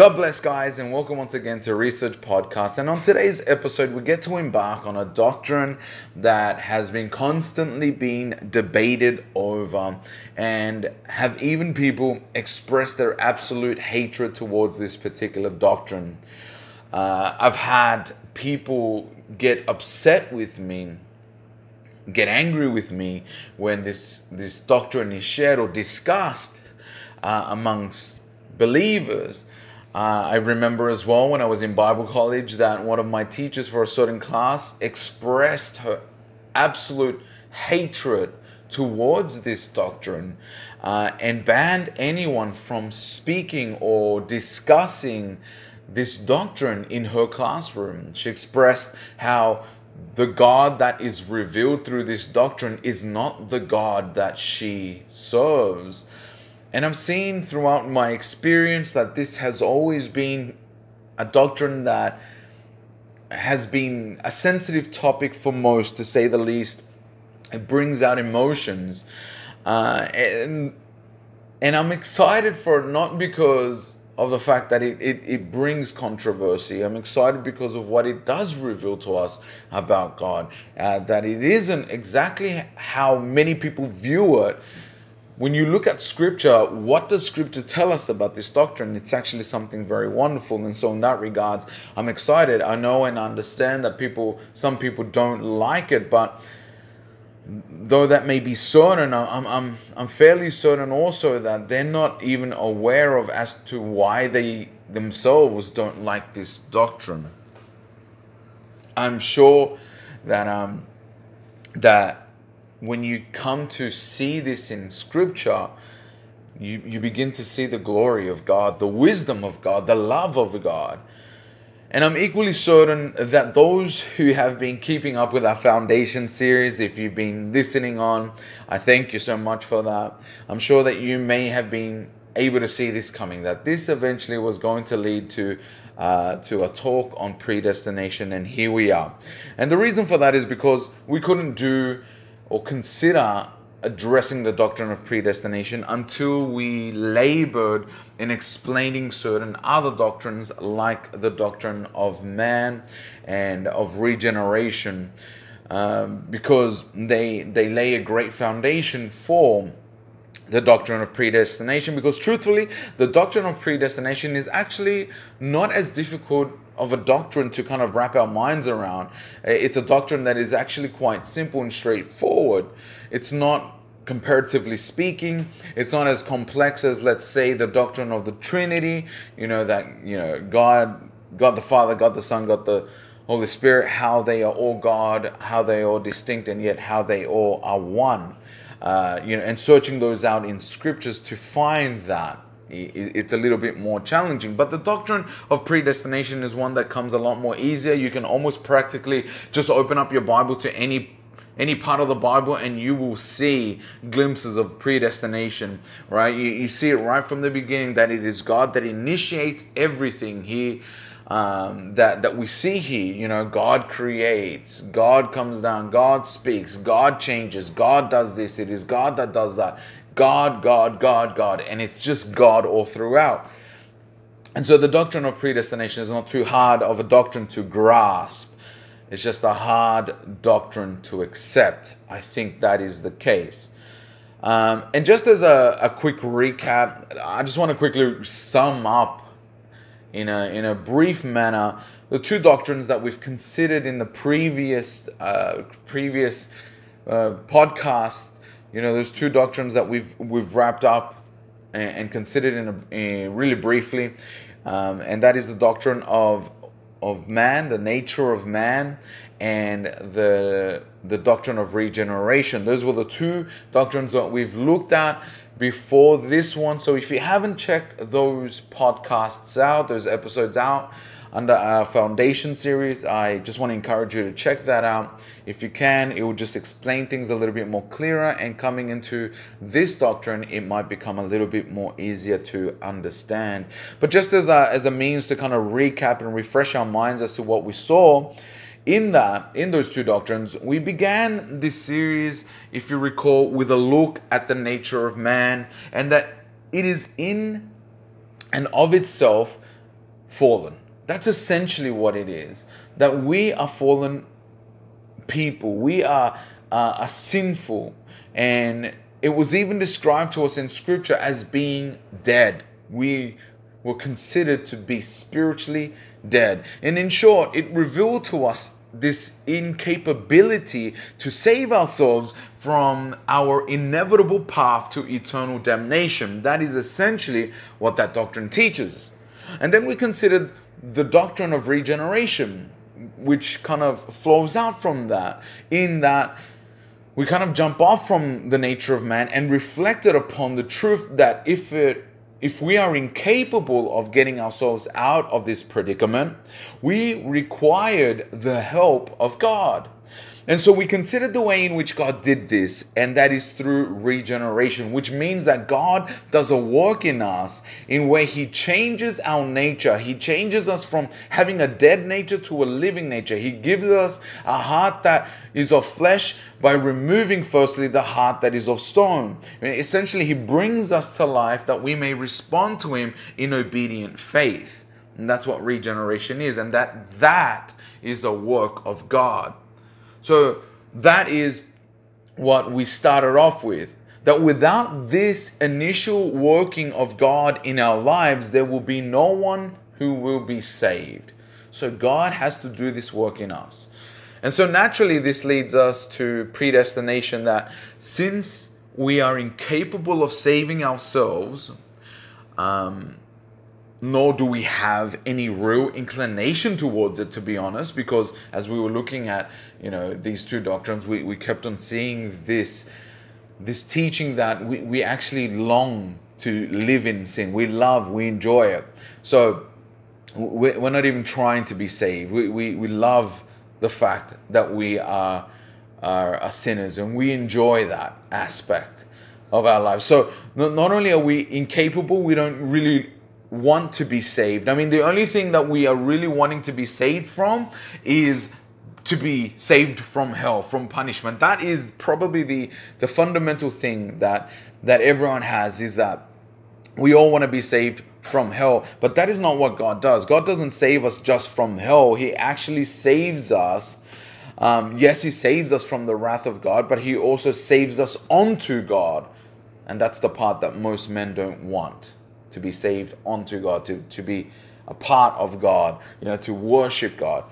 God bless, guys, and welcome once again to Research Podcast. And on today's episode, we get to embark on a doctrine that has been constantly being debated over, and have even people expressed their absolute hatred towards this particular doctrine. Uh, I've had people get upset with me get angry with me when this this doctrine is shared or discussed uh, amongst believers uh, I remember as well when I was in Bible college that one of my teachers for a certain class expressed her absolute hatred towards this doctrine uh, and banned anyone from speaking or discussing this doctrine in her classroom. She expressed how the God that is revealed through this doctrine is not the God that she serves. And I've seen throughout my experience that this has always been a doctrine that has been a sensitive topic for most, to say the least. It brings out emotions. Uh, and, and I'm excited for it not because of the fact that it, it, it brings controversy. I'm excited because of what it does reveal to us about God. Uh, that it isn't exactly how many people view it when you look at scripture, what does scripture tell us about this doctrine? It's actually something very wonderful. And so in that regards, I'm excited. I know and understand that people, some people don't like it, but though that may be certain, I'm, I'm, I'm fairly certain also that they're not even aware of as to why they themselves don't like this doctrine. I'm sure that um, that when you come to see this in scripture, you, you begin to see the glory of God, the wisdom of God, the love of God. And I'm equally certain that those who have been keeping up with our foundation series, if you've been listening on, I thank you so much for that. I'm sure that you may have been able to see this coming, that this eventually was going to lead to uh, to a talk on predestination, and here we are. And the reason for that is because we couldn't do or consider addressing the doctrine of predestination until we labored in explaining certain other doctrines like the doctrine of man and of regeneration um, because they they lay a great foundation for the doctrine of predestination because truthfully the doctrine of predestination is actually not as difficult of a doctrine to kind of wrap our minds around. Uh, it's a doctrine that is actually quite simple and straightforward. It's not comparatively speaking it's not as complex as let's say the doctrine of the trinity you know that you know god god the father god the son god the holy spirit how they are all god how they are all distinct and yet how they all are one uh, you know and searching those out in scriptures to find that it's a little bit more challenging. But the doctrine of predestination is one that comes a lot more easier. You can almost practically just open up your Bible to any any part of the Bible and you will see glimpses of predestination, right? You, you see it right from the beginning that it is God that initiates everything. He um, that that we see here. You know, God creates, God comes down, God speaks, God changes, God does this. It is God that does that. God, God, God, God, and it's just God all throughout. And so the doctrine of predestination is not too hard of a doctrine to grasp. It's just a hard doctrine to accept. I think that is the case. Um, and just as a, a quick recap, I just want to quickly sum up in a, in a brief manner the two doctrines that we've considered in the previous uh, previous uh, podcast. You know, there's two doctrines that we've we've wrapped up and, and considered in, a, in really briefly, um, and that is the doctrine of of man, the nature of man, and the the doctrine of regeneration. Those were the two doctrines that we've looked at before this one. So if you haven't checked those podcasts out, those episodes out, under our foundation series. I just want to encourage you to check that out. If you can, it will just explain things a little bit more clearer. And coming into this doctrine, it might become a little bit more easier to understand. But just as a, as a means to kind of recap and refresh our minds as to what we saw in that in those two doctrines we began this series if you recall with a look at the nature of man and that it is in and of itself fallen. That's essentially what it is. That we are fallen people. We are, uh, are sinful. And it was even described to us in scripture as being dead. We were considered to be spiritually dead. And in short, it revealed to us this incapability to save ourselves from our inevitable path to eternal damnation. That is essentially what that doctrine teaches. And then we considered the doctrine of regeneration, which kind of flows out from that, in that we kind of jump off from the nature of man and reflected upon the truth that if it if we are incapable of getting ourselves out of this predicament, we required the help of God. And so we considered the way in which God did this, and that is through regeneration, which means that God does a work in us in where He changes our nature. He changes us from having a dead nature to a living nature. He gives us a heart that is of flesh by removing, firstly, the heart that is of stone. essentially, He brings us to life that we may respond to Him in obedient faith. And that's what regeneration is, and that that is a work of God. So that is what we started off with. That without this initial working of God in our lives, there will be no one who will be saved. So God has to do this work in us. And so naturally, this leads us to predestination that since we are incapable of saving ourselves, um, nor do we have any real inclination towards it to be honest because as we were looking at you know these two doctrines we, we kept on seeing this this teaching that we, we actually long to live in sin. We love we enjoy it. So we're not even trying to be saved. We, we, we love the fact that we are, are, are sinners and we enjoy that aspect of our lives so not only are we incapable we don't really want to be saved. I mean, the only thing that we are really wanting to be saved from is to be saved from hell, from punishment. That is probably the, the fundamental thing that that everyone has is that we all want to be saved from hell. But that is not what God does. God doesn't save us just from hell. He actually saves us. Um, yes, He saves us from the wrath of God, but He also saves us onto God. And that's the part that most men don't want to be saved onto God, to, to be a part of God, you know, to worship God.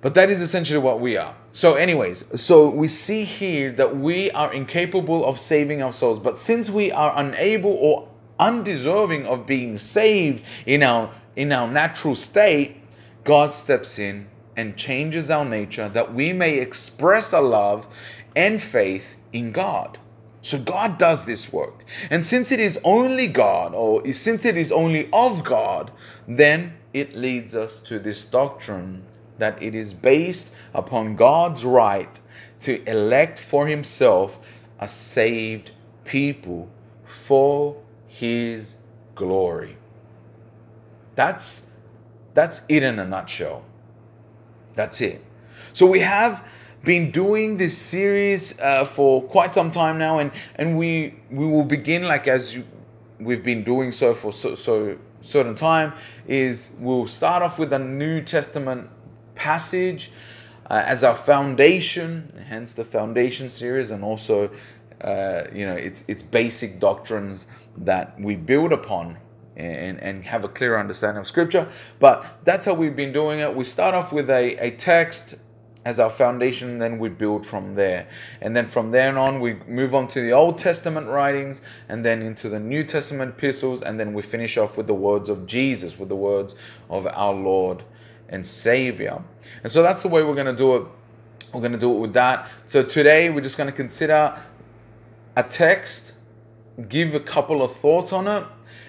But that is essentially what we are. So, anyways, so we see here that we are incapable of saving ourselves. But since we are unable or undeserving of being saved in our in our natural state, God steps in and changes our nature that we may express our love and faith in God. So God does this work. And since it is only God, or since it is only of God, then it leads us to this doctrine that it is based upon God's right to elect for himself a saved people for his glory. That's that's it in a nutshell. That's it. So we have been doing this series uh, for quite some time now, and and we we will begin like as you, we've been doing so for so, so certain time is we'll start off with a New Testament passage uh, as our foundation, hence the foundation series, and also uh, you know it's it's basic doctrines that we build upon and, and have a clear understanding of scripture. But that's how we've been doing it. We start off with a, a text as our foundation, then we build from there. And then from there on, we move on to the Old Testament writings, and then into the New Testament epistles, and then we finish off with the words of Jesus, with the words of our Lord and Savior. And so that's the way we're going to do it. We're going to do it with that. So today, we're just going to consider a text, give a couple of thoughts on it,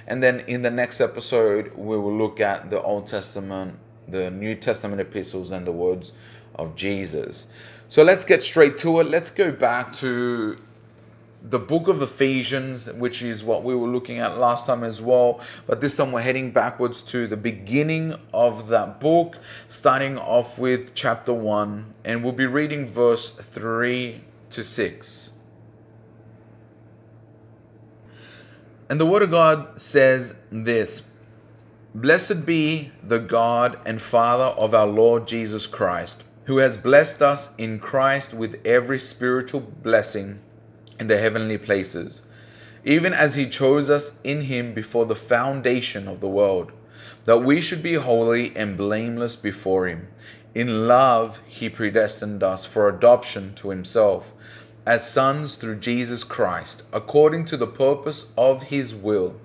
and then in the next episode, we will look at the Old Testament, the New Testament epistles, and the words of Jesus. So let's get straight to it. Let's go back to the book of Ephesians, which is what we were looking at last time as well. But this time we're heading backwards to the beginning of that book, starting off with chapter 1, and we'll be reading verse 3 to 6. And the Word of God says this Blessed be the God and Father of our Lord Jesus Christ, who has blessed us in Christ with every spiritual blessing in the heavenly places, even as he chose us in him before the foundation of the world, that we should be holy and blameless before him. In love, he predestined us for adoption to himself as sons through Jesus Christ, according to the purpose of his will,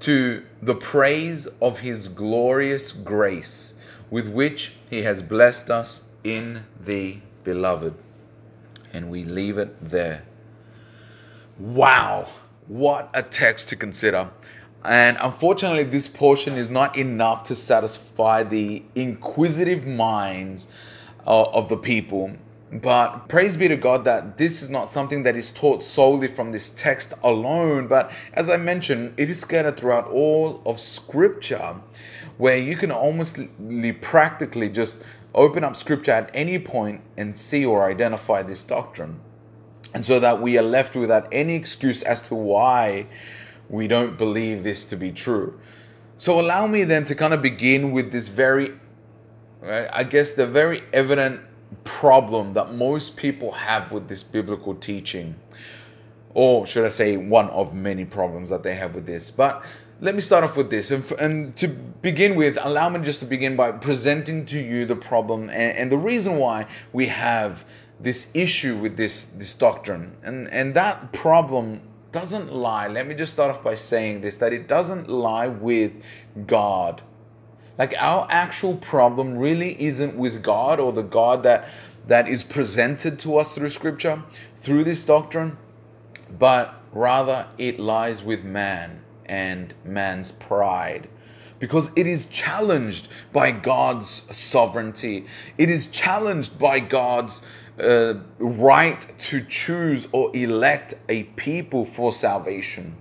to the praise of his glorious grace, with which he has blessed us in the beloved. And we leave it there. Wow, what a text to consider. And unfortunately, this portion is not enough to satisfy the inquisitive minds uh, of the people. But praise be to God that this is not something that is taught solely from this text alone. But as I mentioned, it is scattered throughout all of Scripture, where you can almost practically just open up Scripture at any point and see or identify this doctrine. And so that we are left without any excuse as to why we don't believe this to be true. So allow me then to kind of begin with this very, I guess, the very evident problem that most people have with this biblical teaching. Or should I say, one of many problems that they have with this. But let me start off with this. And, and to begin with, allow me just to begin by presenting to you the problem and, and the reason why we have this issue with this, this doctrine. And, and that problem doesn't lie. Let me just start off by saying this that it doesn't lie with God. Like our actual problem really isn't with God or the God that that is presented to us through scripture, through this doctrine, but rather it lies with man and man's pride because it is challenged by God's sovereignty. It is challenged by God's uh, right to choose or elect a people for salvation.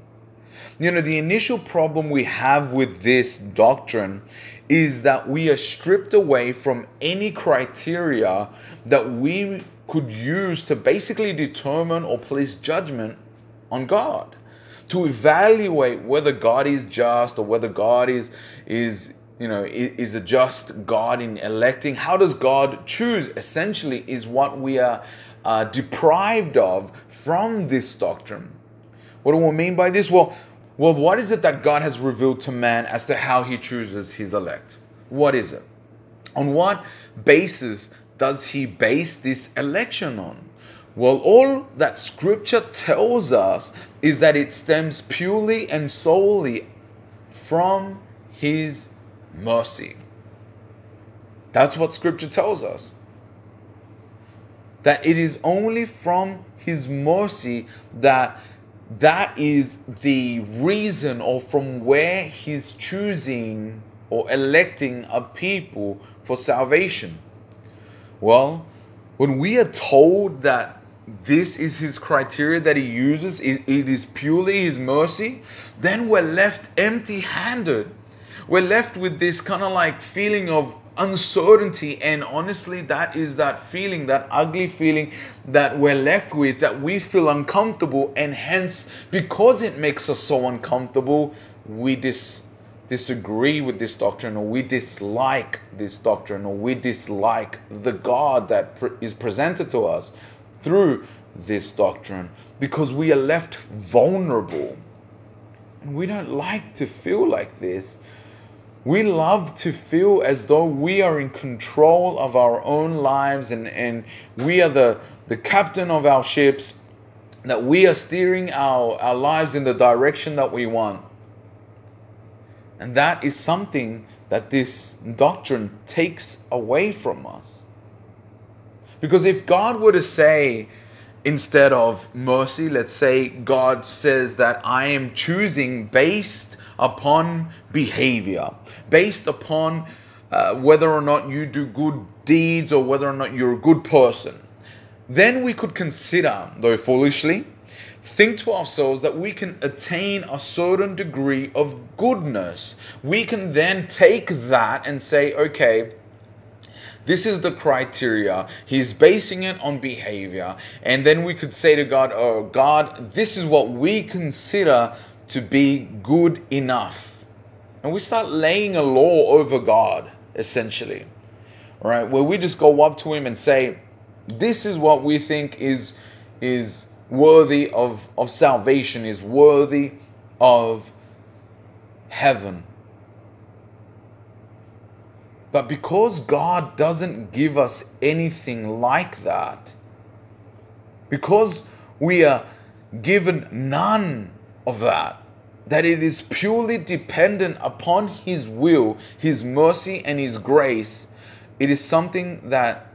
You know, the initial problem we have with this doctrine is that we are stripped away from any criteria that we could use to basically determine or place judgment on God. To evaluate whether God is just or whether God is is you know, is a just God in electing? How does God choose? Essentially, is what we are uh, deprived of from this doctrine. What do we mean by this? Well, well, what is it that God has revealed to man as to how he chooses his elect? What is it? On what basis does he base this election on? Well, all that scripture tells us is that it stems purely and solely from his mercy. That's what scripture tells us. That it is only from his mercy that that is the reason or from where he's choosing or electing a people for salvation. Well, when we are told that this is his criteria that he uses, it is purely his mercy, then we're left empty handed we're left with this kind of like feeling of uncertainty and honestly that is that feeling that ugly feeling that we're left with that we feel uncomfortable and hence because it makes us so uncomfortable we dis- disagree with this doctrine or we dislike this doctrine or we dislike the god that is presented to us through this doctrine because we are left vulnerable and we don't like to feel like this we love to feel as though we are in control of our own lives and, and we are the, the captain of our ships, that we are steering our, our lives in the direction that we want. And that is something that this doctrine takes away from us. Because if God were to say, instead of mercy, let's say God says that I am choosing based upon behavior, based upon uh, whether or not you do good deeds or whether or not you're a good person. Then we could consider, though foolishly, think to ourselves that we can attain a certain degree of goodness. We can then take that and say, okay, this is the criteria. He's basing it on behavior. And then we could say to God, Oh, God, this is what we consider to be good enough. and we start laying a law over God, essentially. Right? Where we just go up to him and say, This is what we think is is worthy of, of salvation, is worthy of heaven. But because God doesn't give us anything like that, because we are given none of that, that it is purely dependent upon His will, His mercy, and His grace, it is something that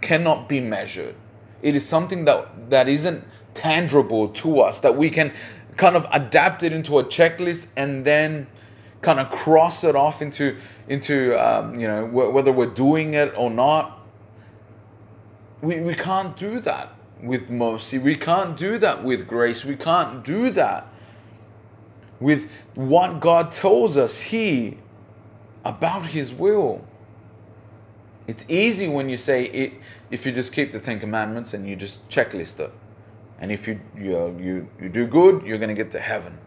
cannot be measured. It is something that, that isn't tangible to us, that we can kind of adapt it into a checklist and then kind of cross it off into into um, you know whether we're doing it or not. We we can't do that with mercy. We can't do that with grace. We can't do that with what God tells us He about His will. It's easy when you say it if you just keep the Ten Commandments and you just checklist it. And if you you you, you do good, you're going to get to heaven.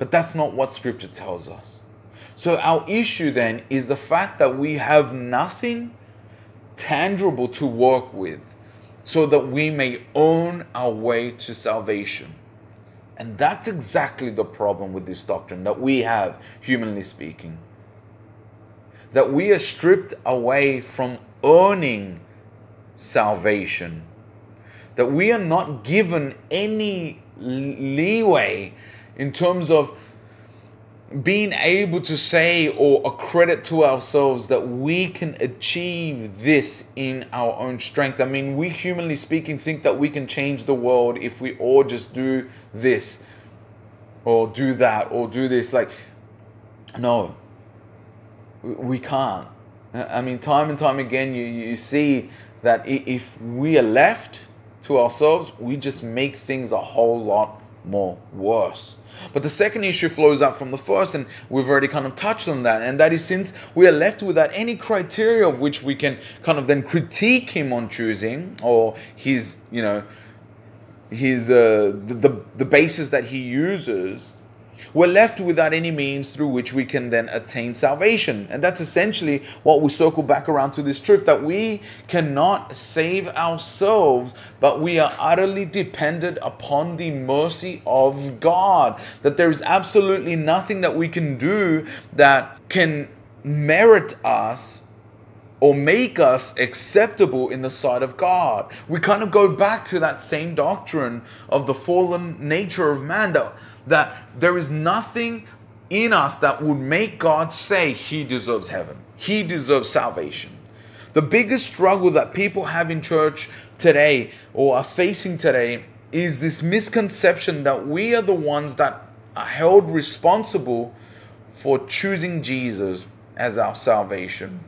But that's not what Scripture tells us. So our issue then is the fact that we have nothing tangible to work with so that we may own our way to salvation. And that's exactly the problem with this doctrine that we have, humanly speaking. That we are stripped away from earning salvation. That we are not given any leeway in terms of being able to say or accredit to ourselves that we can achieve this in our own strength. I mean, we humanly speaking think that we can change the world if we all just do this or do that or do this. Like, no, we can't. I mean, time and time again, you, you see that if we are left to ourselves, we just make things a whole lot more worse. But the second issue flows out from the first, and we've already kind of touched on that, and that is since we are left without any criteria of which we can kind of then critique him on choosing or his, you know, his uh, the, the the basis that he uses we're left without any means through which we can then attain salvation. And that's essentially what we circle back around to this truth that we cannot save ourselves, but we are utterly dependent upon the mercy of God. That there is absolutely nothing that we can do that can merit us or make us acceptable in the sight of God. We kind of go back to that same doctrine of the fallen nature of man that that there is nothing in us that would make God say he deserves heaven, he deserves salvation. The biggest struggle that people have in church today or are facing today is this misconception that we are the ones that are held responsible for choosing Jesus as our salvation.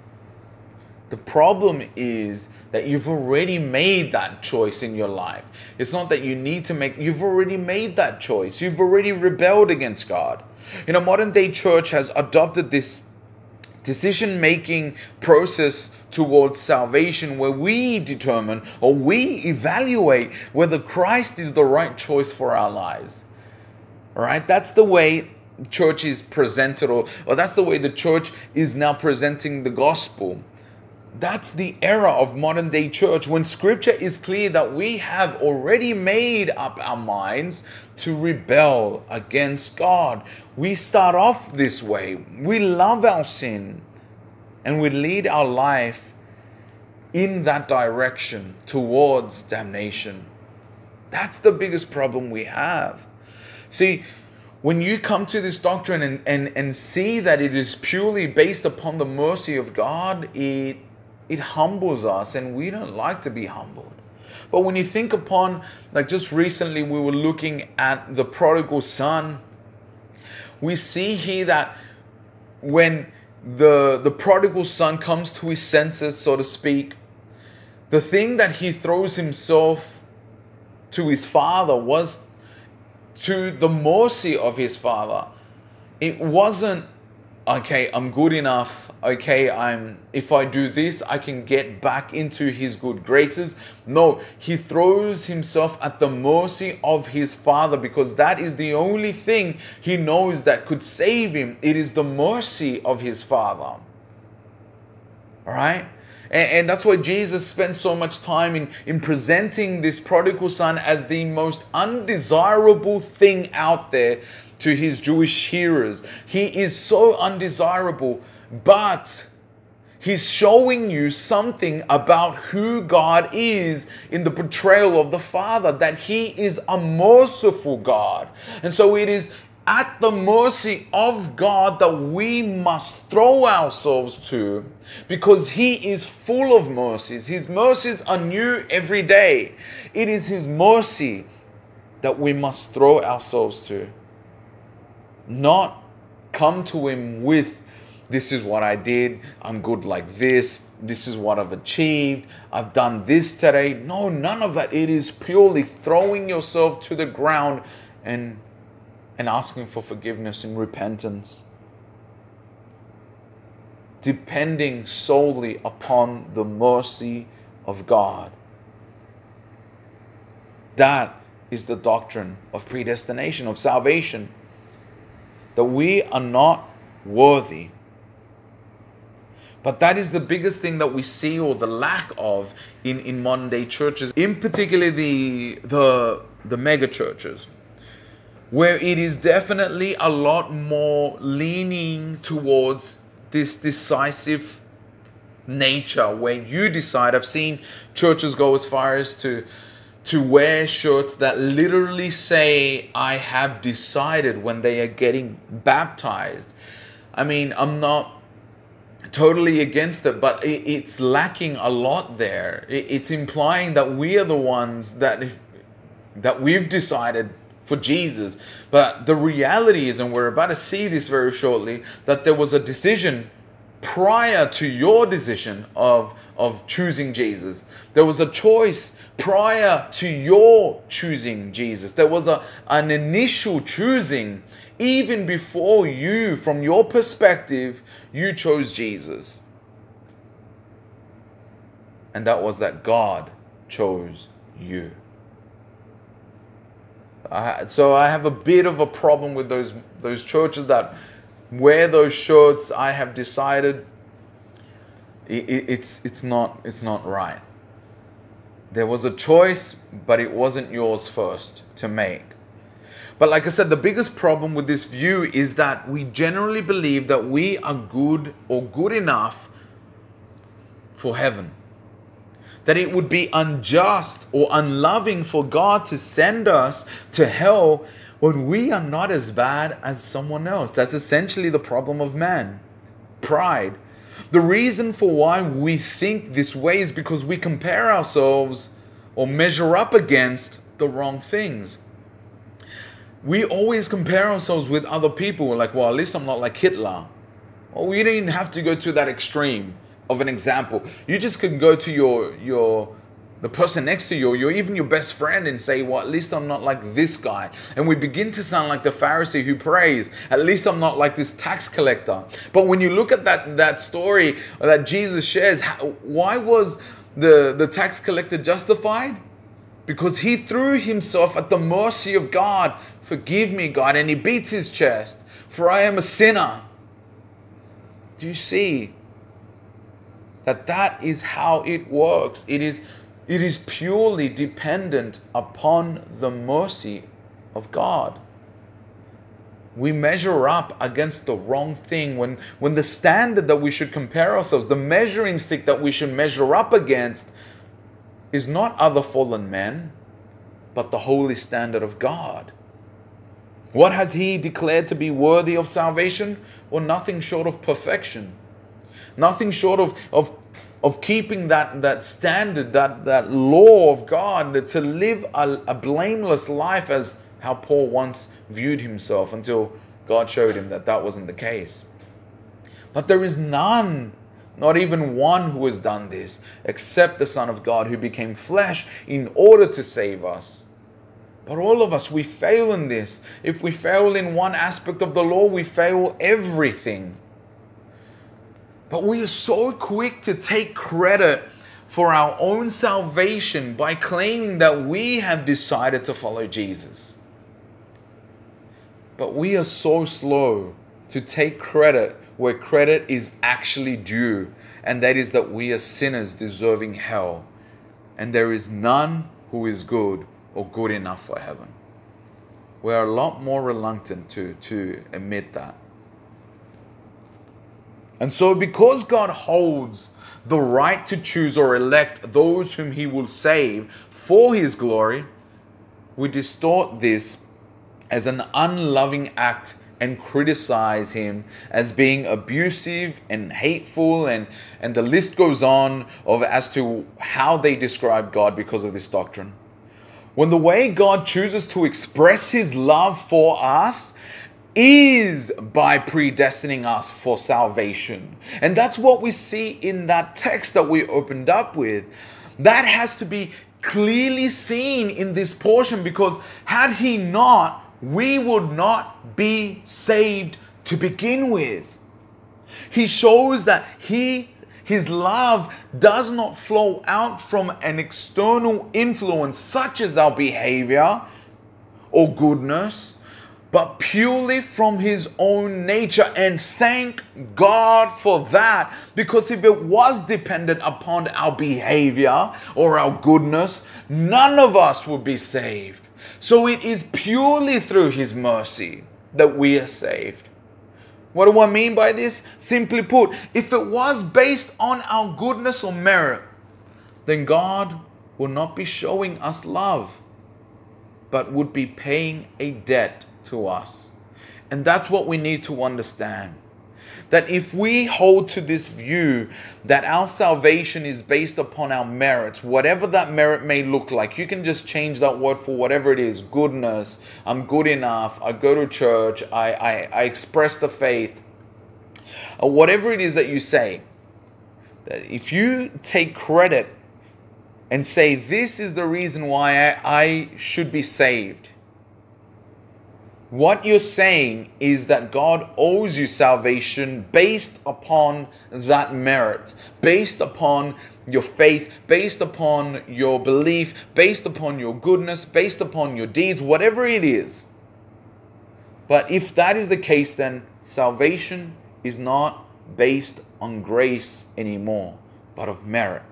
The problem is that you've already made that choice in your life. It's not that you need to make, you've already made that choice. You've already rebelled against God. You know, modern day church has adopted this decision making process towards salvation where we determine or we evaluate whether Christ is the right choice for our lives. All right? That's the way church is presented or, or that's the way the church is now presenting the gospel. That's the era of modern day church when scripture is clear that we have already made up our minds to rebel against God. We start off this way. We love our sin and we lead our life in that direction towards damnation. That's the biggest problem we have. See, when you come to this doctrine and, and, and see that it is purely based upon the mercy of God, it it humbles us and we don't like to be humbled. But when you think upon, like just recently, we were looking at the prodigal son, we see here that when the, the prodigal son comes to his senses, so to speak, the thing that he throws himself to his father was to the mercy of his father. It wasn't, okay, I'm good enough, okay, I'm if I do this, I can get back into his good graces. No, he throws himself at the mercy of his father because that is the only thing he knows that could save him. It is the mercy of his father. All right? And, and, that's why Jesus spent so much time in, in presenting this prodigal son as the most undesirable thing out there to his Jewish hearers. He is so undesirable, but he's showing you something about who God is in the portrayal of the Father, that he is a merciful God. And so it is at the mercy of God that we must throw ourselves to because He is full of mercies. His mercies are new every day. It is His mercy that we must throw ourselves to, not come to Him with, This is what I did, I'm good like this, this is what I've achieved, I've done this today. No, none of that. It is purely throwing yourself to the ground and and asking for forgiveness and repentance. Depending solely upon the mercy of God. That is the doctrine of predestination, of salvation. That we are not worthy. But that is the biggest thing that we see, or the lack of, in, in modern day churches, in particular the, the, the mega churches where it is definitely a lot more leaning towards this decisive nature where you decide. I've seen churches go as far as to to wear shirts that literally say i have decided when they are getting baptized. I mean i'm not totally against it but it's lacking a lot there it's implying that we are the ones that that we've decided for Jesus. But the reality is, and we're about to see this very shortly, that there was a decision prior to your decision of, of choosing Jesus. There was a choice prior to your choosing Jesus. There was a, an initial choosing even before you, from your perspective, you chose Jesus. And that was that God chose you. I, so I have a bit of a problem with those those churches that wear those shirts. I have decided it, it, it's it's not it's not right. There was a choice, but it wasn't yours first to make. But like I said, the biggest problem with this view is that we generally believe that we are good or good enough for heaven that it would be unjust or unloving for God to send us to hell when we are not as bad as someone else. That's essentially the problem of man pride. The reason for why we think this way is because we compare ourselves or measure up against the wrong things. We always compare ourselves with other people. We're like, well, at least I'm not like Hitler. Well, we didn't have to go to that extreme of an example. You just can go to your your the person next to you, or even your best friend, and say, Well, at least I'm not like this guy. And we begin to sound like the Pharisee who prays, At least I'm not like this tax collector. But when you look at that, that story that Jesus shares, why was the, the tax collector justified? Because he threw himself at the mercy of God. Forgive me, God. And he beats his chest, for I am a sinner. Do you see? that that is how it works. It is, it is purely dependent upon the mercy of God. We measure up against the wrong thing when, when the standard that we should compare ourselves, the measuring stick that we should measure up against, is not other fallen men, but the holy standard of God. What has He declared to be worthy of salvation? Or nothing short of perfection. Nothing short of, of, of keeping that, that standard, that, that law of God, to live a, a blameless life as how Paul once viewed himself until God showed him that that wasn't the case. But there is none, not even one, who has done this except the Son of God who became flesh in order to save us. But all of us, we fail in this. If we fail in one aspect of the law, we fail everything. But we are so quick to take credit for our own salvation by claiming that we have decided to follow Jesus. But we are so slow to take credit where credit is actually due, and that is that we are sinners deserving hell, and there is none who is good or good enough for heaven. We are a lot more reluctant to, to admit that. And so, because God holds the right to choose or elect those whom He will save for His glory, we distort this as an unloving act and criticize him as being abusive and hateful and and the list goes on of as to how they describe God because of this doctrine. When the way God chooses to express his love for us is by predestining us for salvation. And that's what we see in that text that we opened up with. That has to be clearly seen in this portion because had he not, we would not be saved to begin with. He shows that he his love does not flow out from an external influence such as our behavior or goodness, but purely from his own nature. And thank God for that. Because if it was dependent upon our behavior or our goodness, none of us would be saved. So it is purely through his mercy that we are saved. What do I mean by this? Simply put, if it was based on our goodness or merit, then God will not be showing us love, but would be paying a debt to us. And that's what we need to understand. That if we hold to this view that our salvation is based upon our merits, whatever that merit may look like, you can just change that word for whatever it is goodness, I'm good enough, I go to church, I, I, I express the faith, or whatever it is that you say. That if you take credit and say, This is the reason why I, I should be saved what you're saying is that God owes you salvation based upon that merit, based upon your faith, based upon your belief, based upon your goodness, based upon your deeds, whatever it is. But if that is the case, then salvation is not based on grace anymore, but of merit.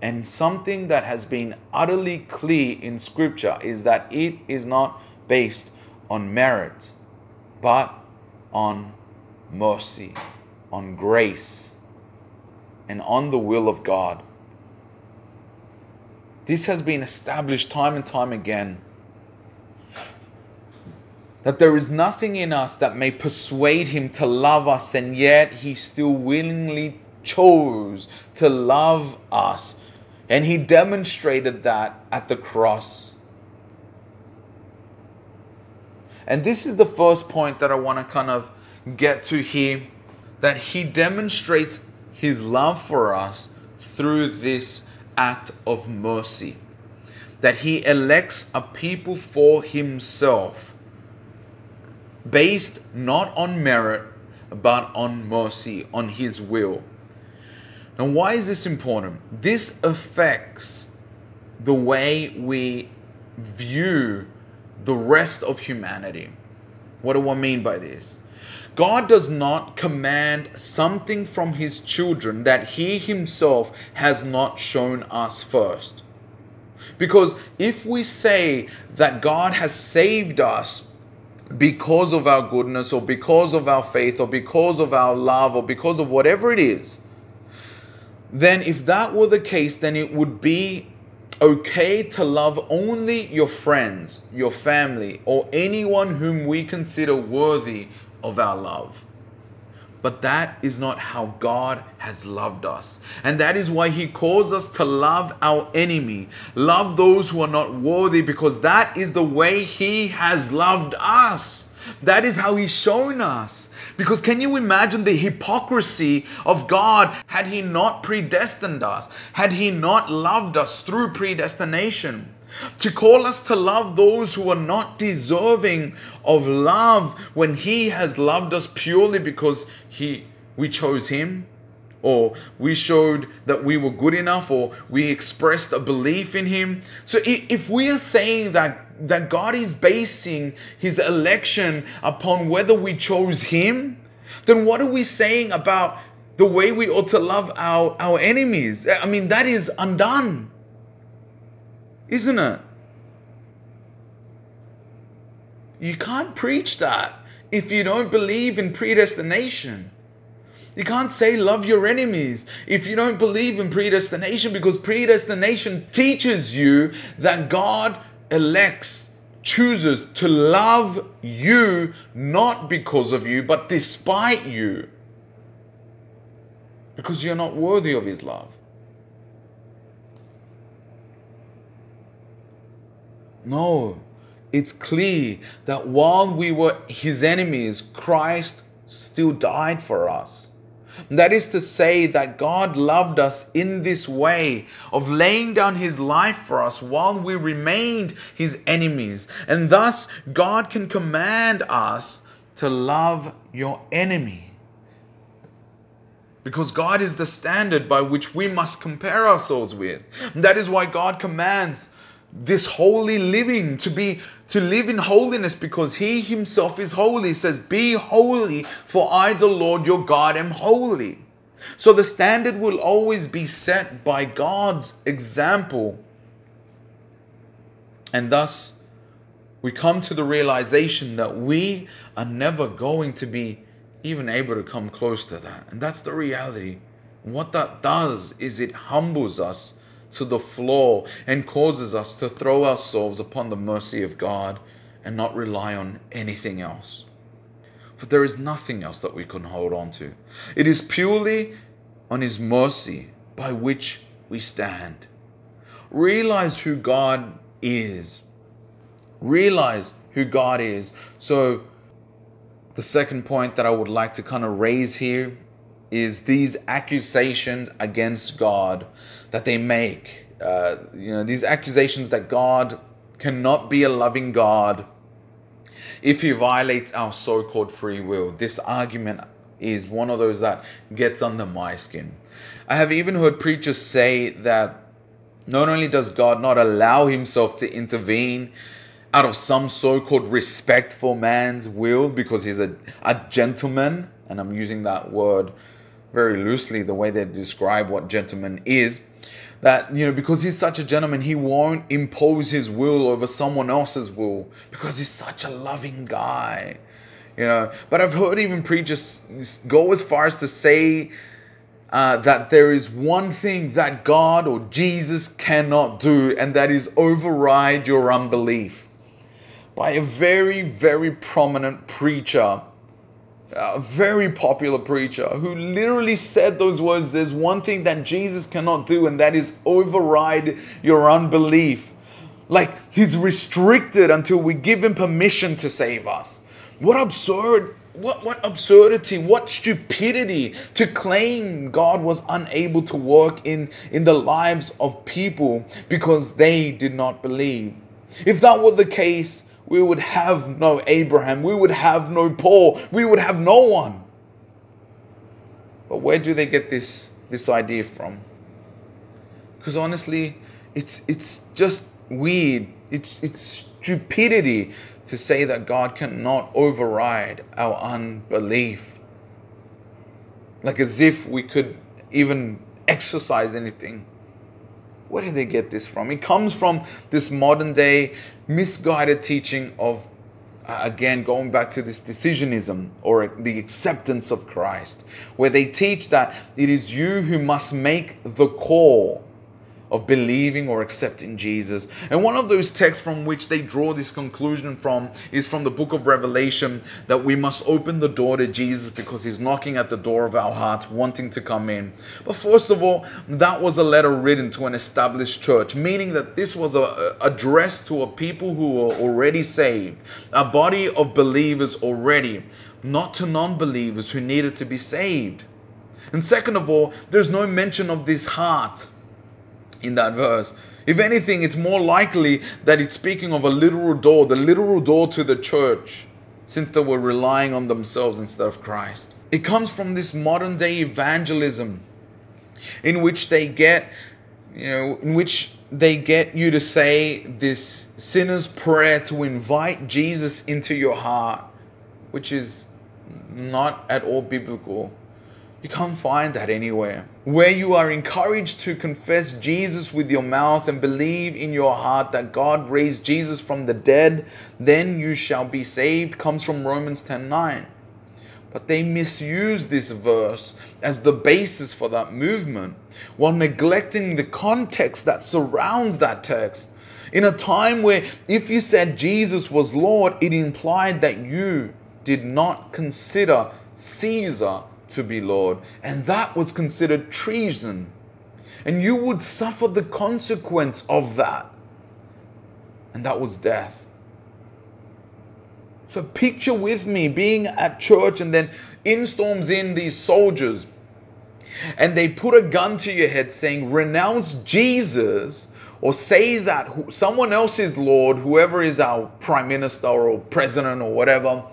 And something that has been utterly clear in Scripture is that it is not based on merit, but on mercy, on grace, and on the will of God. This has been established time and time again. That there is nothing in us that may persuade him to love us, and yet he still willingly chose to love us. And he demonstrated that at the cross. And this is the first point that I want to kind of get to here that he demonstrates his love for us through this act of mercy. That he elects a people for himself based not on merit but on mercy, on his will. Now, why is this important? This affects the way we view the rest of humanity. What do I mean by this? God does not command something from his children that he himself has not shown us first. Because if we say that God has saved us because of our goodness or because of our faith or because of our love or because of whatever it is, then if that were the case, then it would be okay to love only your friends, your family, or anyone whom we consider worthy of our love. But that is not how God has loved us. And that is why He calls us to love our enemy, love those who are not worthy, because that is the way He has loved us. That is how He's shown us. Because can you imagine the hypocrisy of God had He not predestined us, had He not loved us through predestination? To call us to love those who are not deserving of love when He has loved us purely because He we chose Him? Or we showed that we were good enough or we expressed a belief in him. So if we are saying that that god is basing his election upon whether we chose him then what are we saying about the way we ought to love our our enemies? I mean that is undone isn't it? You can't preach that if you don't believe in predestination you can't say love your enemies if you don't believe in predestination because predestination teaches you that God elects, chooses to love you not because of you, but despite you. Because you're not worthy of His love. No, it's clear that while we were His enemies, Christ still died for us. That is to say, that God loved us in this way of laying down his life for us while we remained his enemies. And thus, God can command us to love your enemy. Because God is the standard by which we must compare ourselves with. And that is why God commands this holy living to be to live in holiness because he himself is holy. He says be holy for i the lord your god am holy. So the standard will always be set by god's example. And thus we come to the realization that we are never going to be even able to come close to that. And that's the reality. What that does is it humbles us to the floor and causes us to throw ourselves upon the mercy of God and not rely on anything else. For there is nothing else that we can hold on to. It is purely on His mercy by which we stand. Realize who God is. Realize who God is. So, the second point that I would like to kind of raise here is these accusations against God that they make. Uh, you know, these accusations that God cannot be a loving God if he violates our so called free will. This argument is one of those that gets under my skin. I have even heard preachers say that not only does God not allow himself to intervene out of some so called respect for man's will because he's a, a gentleman, and I'm using that word very loosely the way they describe what gentleman is that you know because he's such a gentleman he won't impose his will over someone else's will because he's such a loving guy you know. But i've heard even preachers go as far as to say uh, that there is one thing that god or jesus cannot do and that is override your unbelief. By a very very prominent preacher a very popular preacher who literally said those words there's one thing that Jesus cannot do, and that is override your unbelief. Like he's restricted until we give him permission to save us. What absurd, what, what absurdity, what stupidity to claim God was unable to work in, in the lives of people because they did not believe. If that were the case, we would have no Abraham, we would have no Paul, we would have no one. But where do they get this, this idea from? Because honestly, it's, it's just weird. It's, it's stupidity to say that God cannot override our unbelief. Like as if we could even exercise anything. Where do they get this from? It comes from this modern day misguided teaching of, uh, again, going back to this decisionism or the acceptance of Christ, where they teach that it is you who must make the call of believing or accepting Jesus. And one of those texts from which they draw this conclusion from is from the book of Revelation that we must open the door to Jesus because he's knocking at the door of our hearts, wanting to come in. But first of all, that was a letter written to an established church, meaning that this was a, addressed to a people who were already saved, a body of believers already, not to non believers who needed to be saved. And second of all, there's no mention of this heart in that verse. If anything, it's more likely that it's speaking of a literal door, the literal door to the church, since they were relying on themselves instead of Christ. It comes from this modern day evangelism in which they get, you know, in which they get you to say this sinner's prayer to invite Jesus into your heart, which is not at all biblical. You can't find that anywhere. Where you are encouraged to confess Jesus with your mouth and believe in your heart that God raised Jesus from the dead, then you shall be saved, comes from Romans 10 9. But they misuse this verse as the basis for that movement while neglecting the context that surrounds that text. In a time where if you said Jesus was Lord, it implied that you did not consider Caesar to be Lord, and that was considered treason. And you would suffer the consequence of that, and that was death. So picture with me being at church and then in storms in these soldiers and they put a gun to your head saying, renounce Jesus or say that someone else is Lord, whoever is our prime minister or president or whatever,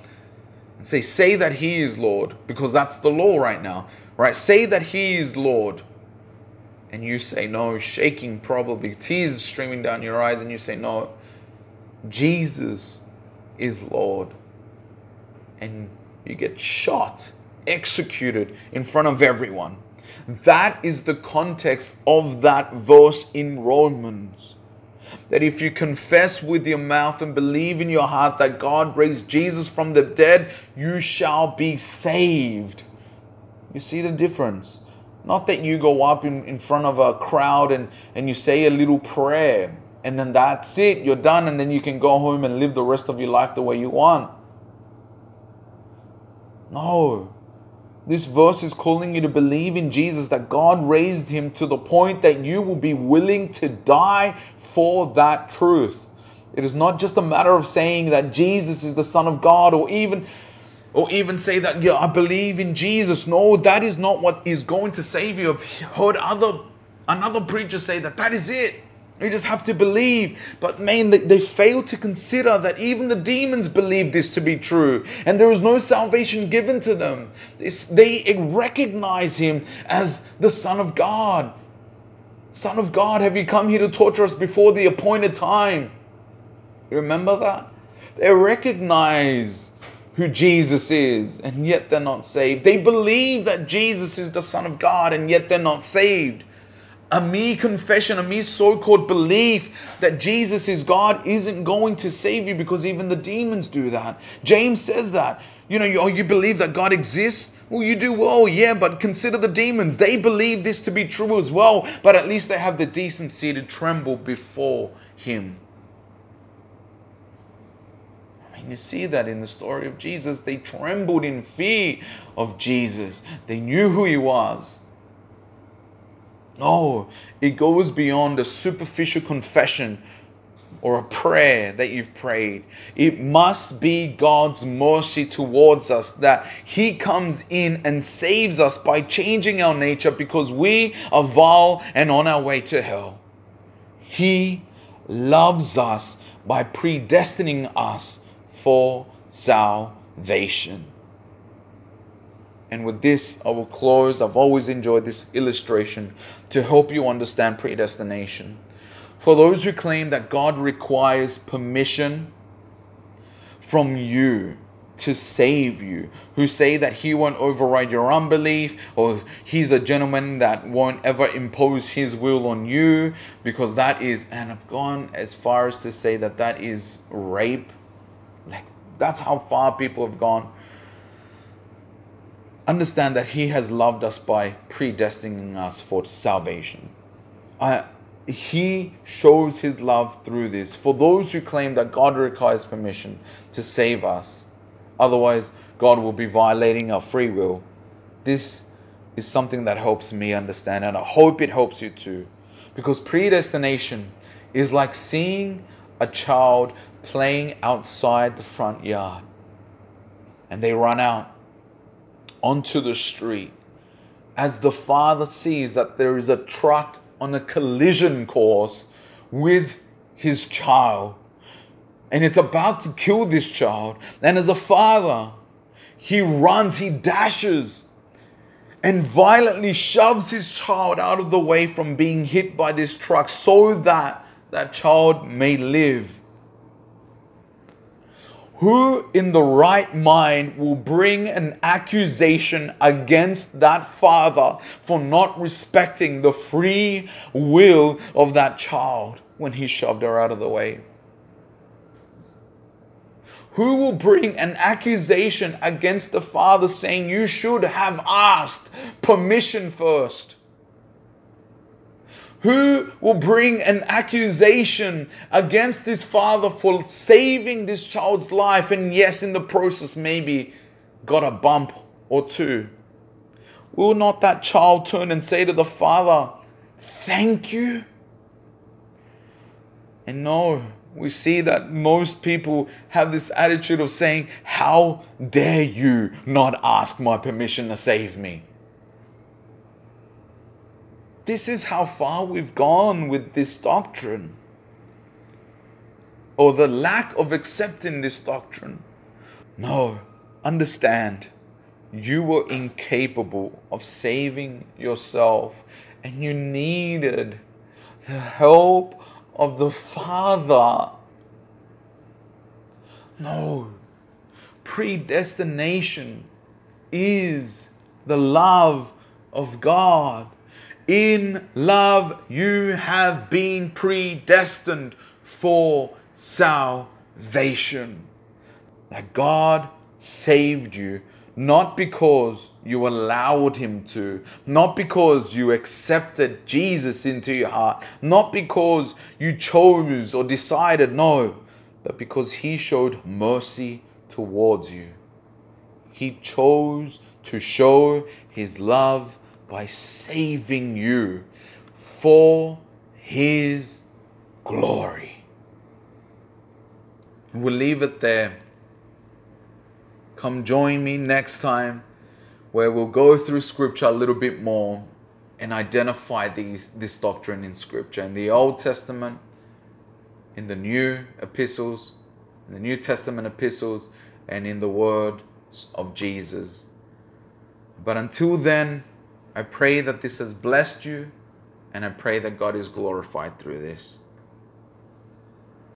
and say, say that he is Lord because that's the law right now, right? Say that he is Lord. And you say no, shaking probably, tears streaming down your eyes, and you say, No, Jesus is Lord. And you get shot, executed in front of everyone. That is the context of that verse in Romans. That if you confess with your mouth and believe in your heart that God raised Jesus from the dead, you shall be saved. You see the difference? Not that you go up in, in front of a crowd and, and you say a little prayer and then that's it, you're done, and then you can go home and live the rest of your life the way you want. No. This verse is calling you to believe in Jesus, that God raised him to the point that you will be willing to die for that truth. It is not just a matter of saying that Jesus is the Son of God or even or even say that yeah, I believe in Jesus. No, that is not what is going to save you. I've heard other another preacher say that that is it. You just have to believe. But man, they, they fail to consider that even the demons believe this to be true. And there is no salvation given to them. It's, they recognize him as the Son of God. Son of God, have you come here to torture us before the appointed time? You remember that? They recognize who Jesus is, and yet they're not saved. They believe that Jesus is the Son of God, and yet they're not saved a mere confession, a mere so called belief that Jesus is God isn't going to save you because even the demons do that. James says that. You know, you, oh, you believe that God exists? Well, you do well, yeah, but consider the demons. They believe this to be true as well, but at least they have the decency to tremble before Him. I mean, you see that in the story of Jesus. They trembled in fear of Jesus, they knew who He was. No, it goes beyond a superficial confession or a prayer that you've prayed. It must be God's mercy towards us that He comes in and saves us by changing our nature because we are vile and on our way to hell. He loves us by predestining us for salvation. And with this, I will close. I've always enjoyed this illustration to help you understand predestination. For those who claim that God requires permission from you to save you, who say that He won't override your unbelief, or He's a gentleman that won't ever impose His will on you, because that is, and I've gone as far as to say that that is rape. Like, that's how far people have gone understand that He has loved us by predestining us for salvation. Uh, he shows His love through this for those who claim that God requires permission to save us. Otherwise, God will be violating our free will. This is something that helps me understand, and I hope it helps you too. Because predestination is like seeing a child playing outside the front yard and they run out onto the street as the father sees that there is a truck on a collision course with his child and it's about to kill this child. And as a father, he runs, he dashes, and violently shoves his child out of the way from being hit by this truck so that that child may live. Who in the right mind will bring an accusation against that father for not respecting the free will of that child when he shoved her out of the way? Who will bring an accusation against the father saying, You should have asked permission first? Who will bring an accusation against this father for saving this child's life and, yes, in the process, maybe got a bump or two? Will not that child turn and say to the father, Thank you? And no, we see that most people have this attitude of saying, How dare you not ask my permission to save me? This is how far we've gone with this doctrine, or the lack of accepting this doctrine. No, understand, you were incapable of saving yourself, and you needed the help of the Father. No, predestination is the love of God. In love, you have been predestined for salvation. That God saved you not because you allowed Him to, not because you accepted Jesus into your heart, not because you chose or decided, no, but because He showed mercy towards you. He chose to show His love by saving you for His glory. We'll leave it there. Come join me next time where we'll go through Scripture a little bit more and identify these, this doctrine in Scripture. In the Old Testament, in the New epistles, in the New Testament epistles, and in the words of Jesus. But until then, I pray that this has blessed you, and I pray that God is glorified through this.